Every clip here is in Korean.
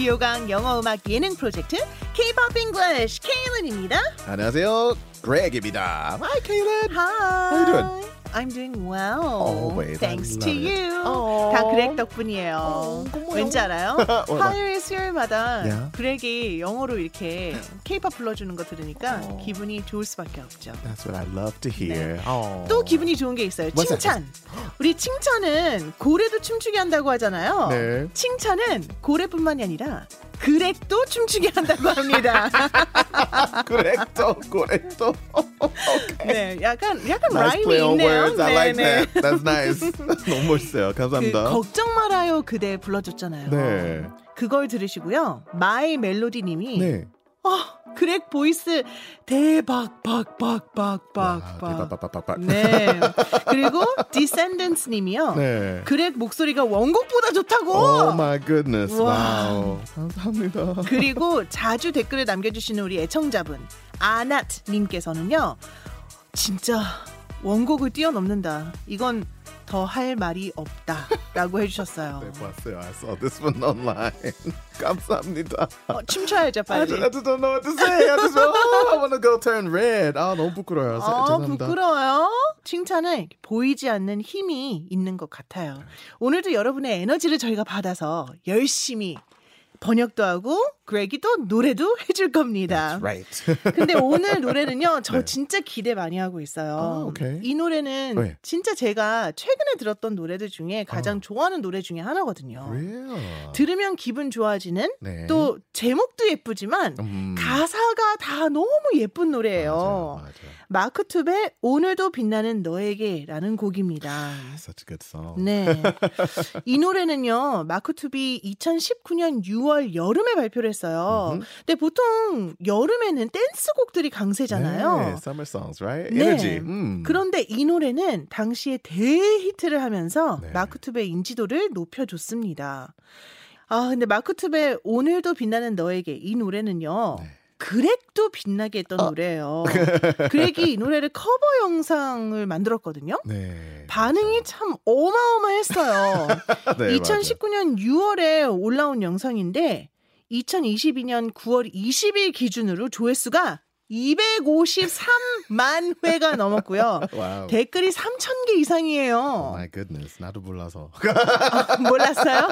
비호강 영어 음악 예능 프로젝트 K-pop English 케일런입니다. 안녕하세요. Greg입니다. Hi, Kaylin. Hi. How you doing? I'm doing well. Always. Thanks I to you. Oh. 다 그렉 덕분이에요. 고마워요. 왠지 알아요? 뭐, 화요일 수요일마다 Yeah. 그렉이 영어로 이렇게 K-pop 불러주는 거 들으니까 Oh. 기분이 좋을 수밖에 없죠. That's what I love to hear. Oh. 또 기분이 좋은 게 있어요. What's? 칭찬. 우리 칭찬은 고래도 춤추게 한다고 하잖아요. 네. 칭찬은 고래뿐만이 아니라 그렉도 춤추게 한다고 합니다. correcto, correcto. 네, 약간 약간 nice rhyme이 있네요. words. I like 네, that. That's nice. 너무 멋있어요. 그 감사합니다. 걱정 말아요 그대 불러줬잖아요. 네. 그걸 들으시고요. 마이 멜로디님이 네. 아 그렉 voice 대박 박박박박박. 빠빠빠빠빠. 네. 그리고 디센던스 님이요. 네. 그렉 목소리가 원곡보다 좋다고. Oh my goodness. 와. Wow. 감사합니다. 그리고 자주 댓글을 남겨주시는 우리 애청자분 아낫 님께서는요 진짜 원곡을 뛰어넘는다 이건 더 할 말이 없다라고 해주셨어요 네, 봤어요. I saw this one online. 감사합니다. 어, 춤춰야죠 I 빨리 just, I just don't know what to say. I just oh, I want to go turn red. 아 너무 부끄러워요. 어, 죄송합니다. 부끄러워요 칭찬은 보이지 않는 힘이 있는 것 같아요 오늘도 여러분의 에너지를 저희가 받아서 열심히 번역도 하고 그렉이 또 노래도 해줄 겁니다 Right. 근데 오늘 노래는요, 저 네. 진짜 기대 많이 하고 있어요. 아, 오케이. 이 노래는 네. 진짜 제가 최근에 들었던 노래들 중에 가장 좋아하는 노래 중에 하나거든요. Real. 들으면 기분 좋아지는 네. 또 제목도 예쁘지만 음. 가사가 다 너무 예쁜 노래예요. 맞아요, 맞아요. 마크 툽의 오늘도 빛나는 너에게라는 곡입니다. Such a good song. 네. 이 노래는요, 마크 툽이 2019년 6월 여름에 발표를 했어요. 음흠. 근데 보통 여름에는 댄스곡들이 강세잖아요. 네, summer songs, right? 네. Energy. 음. 그런데 이 노래는 당시에 대히트를 하면서 네. 마크 툽의 인지도를 높여줬습니다. 아, 근데 마크 툽의 오늘도 빛나는 너에게 이 노래는요. 네. 그렉도 빛나게 했던 노래예요. 그렉이 이 노래를 커버 영상을 만들었거든요. 네. 반응이 참 어마어마했어요. 네, 2019년 6월에 올라온 영상인데 2022년 9월 20일 기준으로 조회수가 253만 회가 넘었고요. Wow. 댓글이 3천 개 이상이에요. Oh my goodness. 나도 몰라서. 몰랐어요?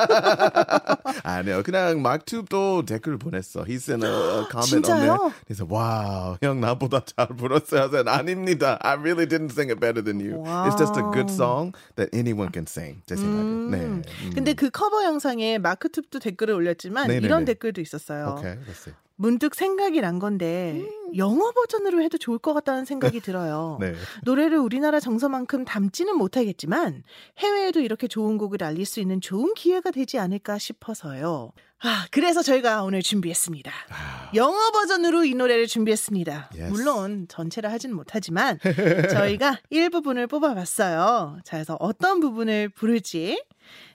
아니요. 그냥 마크툽도 댓글 보냈어. He sent a, comment on there. He said, wow, 형 나보다 잘 불렀어요. I 아닙니다. I really didn't sing it better than you. It's just a good song that anyone can sing. 제 생각에. 네. 음. 근데 그 커버 영상에 마크 툽도 댓글을 올렸지만 네네네. 이런 댓글도 있었어요. Okay, let's see. 문득 생각이 난 건데 영어 버전으로 해도 좋을 것 같다는 생각이 들어요. 네. 노래를 우리나라 정서만큼 담지는 못하겠지만 해외에도 이렇게 좋은 곡을 알릴 수 있는 좋은 기회가 되지 않을까 싶어서요. 아, 그래서 저희가 오늘 준비했습니다. 영어 버전으로 이 노래를 준비했습니다. Yes. 물론 전체를 하지는 못하지만 저희가 일부분을 뽑아봤어요. 자, 그래서 어떤 부분을 부를지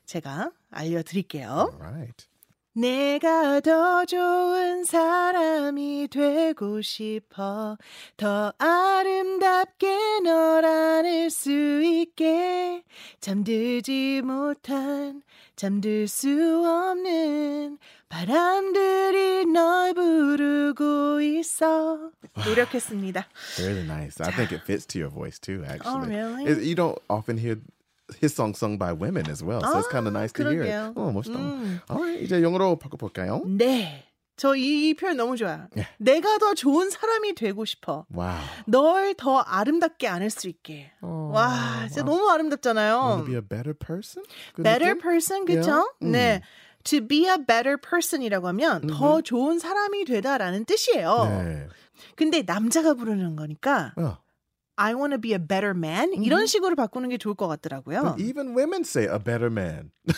제가 알려드릴게요. Alright. 내가 더 좋은 사람이 되고 싶어 더 아름답게 널 안을 수 있게 잠들지 못한 잠들 수 없는 바람들이 널 부르고 있어 노력했습니다. Really nice. I think it fits to your voice too, actually. really? It- you don't often hear his song sung by women as well, so it's kind of 아, nice to hear. 그러게요. 어, 멋있다. 음. Alright, 이제 영어로 바꿔볼까요? 네. 저이 표현 너무 좋아요. 네. 내가 더 좋은 사람이 되고 싶어. Wow. 널더 아름답게 안을 수 있게. 와, 진짜 너무 Want 아름답잖아요. to be a better person? Better 느낌? person, 그쵸? Yeah. 음. 네. To be a better person이라고 하면 더 좋은 사람이 되다라는 뜻이에요. 네. 근데 남자가 부르는 거니까 어. I want to be a better man 이런 식으로 바꾸는 게 좋을 것 같더라고요. But even women say a better man.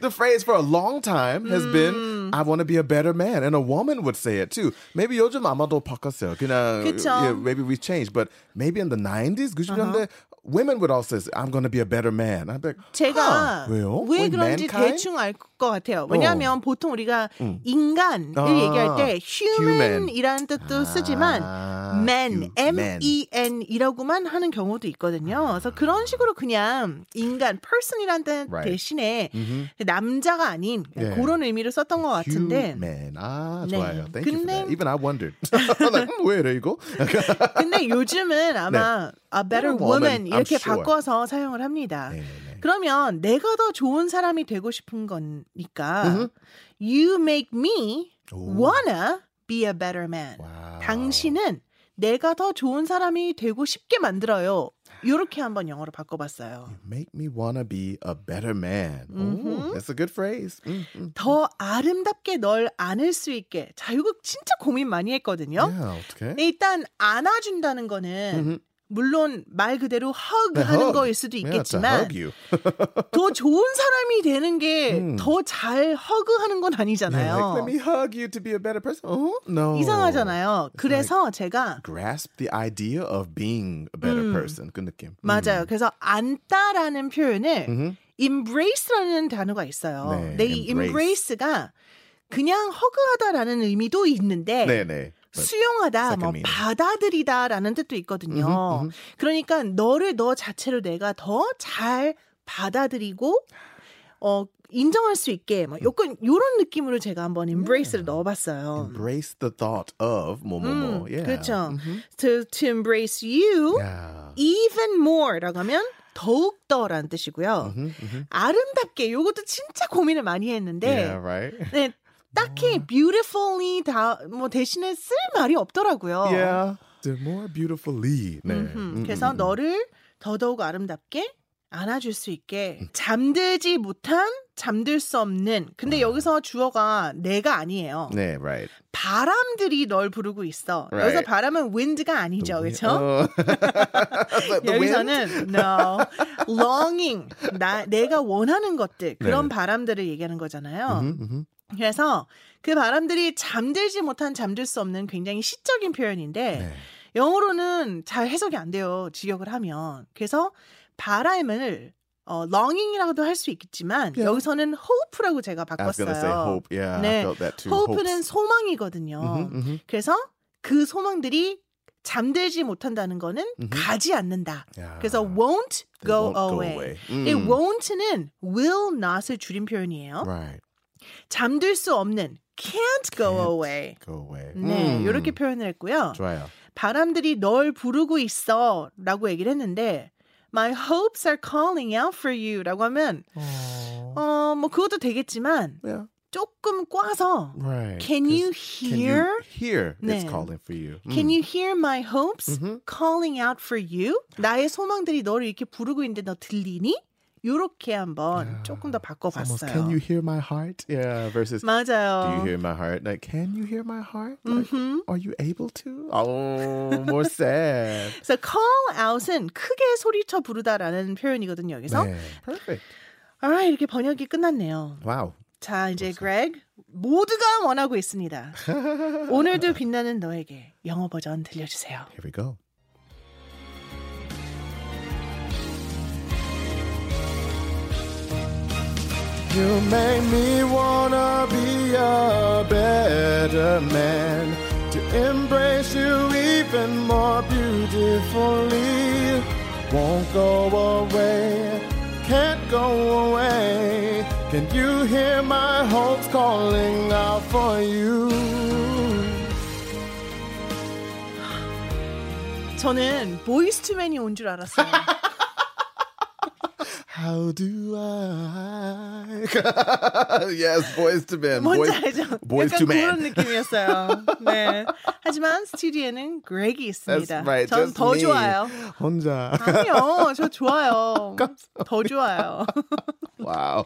the phrase for a long time has been I want to be a better man and a woman would say it too. Maybe 요즘 아마도 바꿨어요. 그냥 그쵸. yeah, maybe we've changed but maybe in the 90s 90년대 Women would all say, I'm going to be a better man. I'd be like, 제가 huh, 왜요? 왜 With 그런지 mankind? 대충 알 것 같아요. 왜냐하면 보통 우리가 음. 인간을 아, 얘기할 때 human. human이라는 뜻도 쓰지만 아, man, hu- man. M-E-N이라고만 하는 경우도 있거든요. 그래서 그런 식으로 그냥 인간, person이라는 뜻 Right. 대신에 Mhm. 남자가 아닌 예. 그런 의미를 썼던 것 같은데 Human. 아, 네. 좋아요. Thank you for 근데- that. Even I wondered. like, 음, 왜 이래 이거? 근데 요즘은 아마 a better Better woman, woman 이렇게 sure. 바꿔서 사용을 합니다. 네, 네. 그러면 내가 더 좋은 사람이 되고 싶은 거니까 you make me 오. wanna be a better man. 와우. 당신은 내가 더 좋은 사람이 되고 싶게 만들어요. 이렇게 한번 영어로 바꿔봤어요. Make me wanna be a better man. Mhm. Ooh, that's a good phrase. 음, 음. 더 아름답게 널 안을 수 있게. 자, 이거 진짜 고민 많이 했거든요. Yeah, 어떻게? 일단 안아준다는 거는 Mhm. 물론 말 그대로 hug 네, 하는 hug. 거일 수도 있겠지만. 더 좋은 사람이 되는 게 음. 더잘 허그하는 건 아니잖아요. Oh. 이상하잖아요. 그래서 제가 Grasp the idea of being a better 음. person. 그 느낌. 맞아요. 그래서 안다라는 표현을 음. embrace라는 단어가 있어요. 네, 근데 이 embrace. embrace가 그냥 허그하다라는 의미도 있는데 네, 네. 수용하다, 뭐. 받아들이다라는 뜻도 있거든요. 음흠, 음흠. 그러니까 너를 너 자체로 내가 더 잘 받아들이고 어 인정할 수 있게 뭐 약간 이런 느낌으로 제가 한번 embrace를 넣어봤어요. embrace the thought of 뭐뭐뭐. 음, yeah. 그렇죠. Mhm. To, to embrace you Yeah. even more라고 하면 더욱 더라는 뜻이고요. Mhm, mhm. 아름답게 요것도 진짜 고민을 많이 했는데 Yeah, right. 네, 딱히 beautifully 다 뭐 대신에 쓸 말이 없더라고요. Yeah. The more beautifully. 네. 음흠. 음, 그래서 음, 음. 너를 더더욱 아름답게 안아줄 수 있게 잠들지 못한 잠들 수 없는 근데 여기서 주어가 내가 아니에요. 네, right. 바람들이 널 부르고 있어. Right. 여기서 바람은 wind가 아니죠, 그렇죠? wind? 여기서는 no longing 나 내가 원하는 것들 그런 네. 바람들을 얘기하는 거잖아요. Mhm, mhm. 그래서 그 바람들이 잠들지 못한 잠들 수 없는 굉장히 시적인 표현인데 네. 영어로는 잘 해석이 안 돼요. 직역을 하면. 그래서 바람을 어, longing이라고도 할 수 있겠지만 Yeah. 여기서는 hope라고 제가 바꿨어요. hope. Yeah, 네. hope는 Hopes. 소망이거든요. Mhm, mhm. 그래서 그 소망들이 잠들지 못한다는 거는 Mhm. 가지 않는다. Yeah. 그래서 won't go won't go away. away. 이 won't는 will not을 줄인 표현이에요. Right. 잠들 수 없는 can't go away. Go away. 네, 음. 이렇게 표현을 했고요. 좋아요. 바람들이 널 부르고 있어 라고 얘기를 했는데 My hopes are calling out for you 라고 하면 어, 뭐 그것도 되겠지만 Yeah. 조금 꽈서 Right. Can you 'Cause Can hear? you hear? It's 네. calling for you. Can 음. you hear my hopes Mhm. calling out for you? 나의 소망들이 너를 이렇게 부르고 있는데 너 들리니? 요렇게 한번 조금 더 Almost, 바꿔봤어요. can you hear my heart? Yeah. Versus. 맞아요. Do you hear my heart? Like, can you hear my heart? Like, 음흠. are you able to? Oh, more sad. 그래서 call out은 크게 소리쳐 부르다라는 표현이거든요. 여기서 네. Perfect. alright 이렇게 번역이 끝났네요. Wow. 자 이제 그렉 모두가 원하고 있습니다. 오늘도 빛나는 너에게 영어 버전 들려주세요. Here we go. You make me wanna be a better man to embrace you even more beautifully. Won't go away, can't go away. Can you hear my hopes calling out for you? 저는 보이스투맨이 온 줄 알았어요. How do I? yes, boys to men. 뭔지 Boys, 알죠? boys 약간 to 그런 men. 느낌이었어요. 네. 하지만 스튜디오에는 그렉이 있습니다. That's right. 전 just 더 me. 좋아요. 혼자. 아니요, 저 좋아요. 더 좋아요. wow.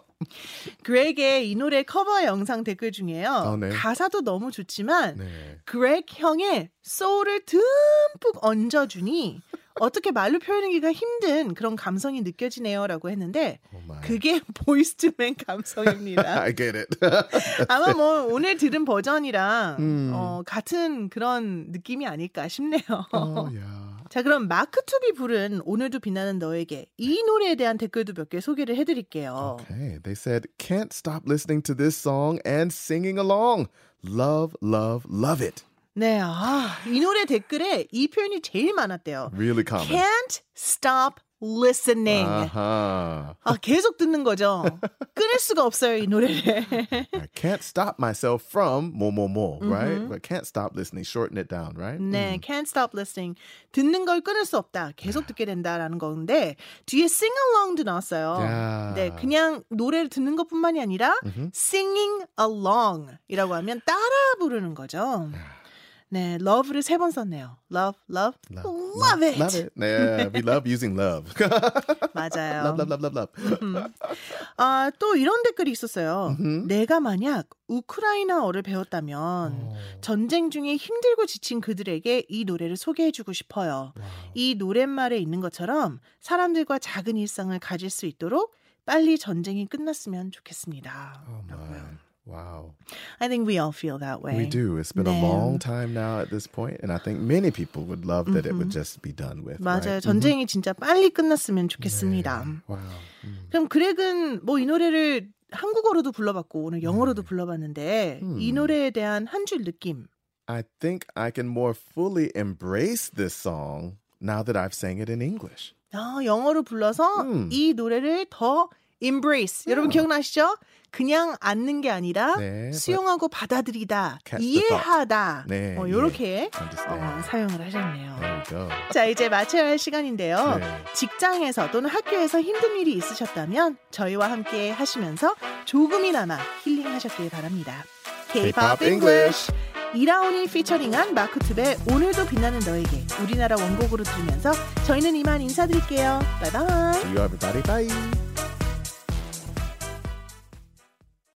그렉의 이 노래 커버 영상 댓글 중에요. 아, 네. 가사도 너무 좋지만 네. 그렉 형의 소울을 듬뿍 얹어주니 어떻게 말로 표현하기가 힘든 그런 감성이 느껴지네요라고 했는데 Oh. 그게 보이즈투맨 감성입니다. I get it. 아마 뭐 오늘 들은 버전이랑 음. 어, 같은 그런 느낌이 아닐까 싶네요. oh yeah. 자, 그럼 마크툽이 부른 오늘도 빛나는 너에게 이 노래에 대한 댓글도 몇 개 소개를 해드릴게요. Okay, they said can't stop listening to this song and singing along. Love, love, love it. 네, 아, 이 노래 댓글에 이 표현이 제일 많았대요. Really common. Can't stop listening. Uh-huh. 아, 계속 듣는 거죠. 끊을 수가 없어요, 이 노래를. I can't stop myself from more, right? But can't stop listening. Shorten it down, right? 네, can't stop listening. 듣는 걸 끊을 수 없다. 계속 듣게 된다라는 건데 뒤에 sing along도 나왔어요. 야. 네, 그냥 노래를 듣는 것뿐만이 아니라 singing along이라고 하면 따라 부르는 거죠. 네, love를 세 번 썼네요. love, love, love, it. Love it. Yeah, we love using love. 맞아요. love, love, love, love, love. 아, 또 이런 댓글이 있었어요. 내가 만약 우크라이나어를 배웠다면 전쟁 중에 힘들고 지친 그들에게 이 노래를 소개해주고 싶어요. 이 노랫말에 있는 것처럼 사람들과 작은 일상을 가질 수 있도록 빨리 전쟁이 끝났으면 좋겠습니다. Oh. Wow. I think we all feel that way. We do. It's been 네. a long time now at this point, and I think many people would love that it would just be done with. 맞아요. Right? 전쟁이 진짜 빨리 끝났으면 좋겠습니다. Wow. 음. 그럼 그렉은 뭐 이 노래를 한국어로도 불러봤고 오늘 영어로도 불러봤는데 이 노래에 대한 한 줄 느낌 I think I can more fully embrace this song now that I've sang it in English. 아, 영어로 불러서 음. 이 노래를 더 embrace. 여러분 기억나시죠? 그냥 앉는 게 아니라 네, 수용하고 받아들이다. 이해하다. 네, 어, 예. 요렇게 어. 사용을 하셨네요. 자, 이제 마쳐야 할 시간인데요. 네. 직장에서 또는 학교에서 힘든 일이 있으셨다면 저희와 함께 하시면서 조금이나마 힐링하셨길 바랍니다. K-pop English. 이라온이 피처링한 마크투의 오늘도 빛나는 너에게 우리나라 원곡으로 들으면서 저희는 이만 인사드릴게요. 바이바이. See you everybody. Bye.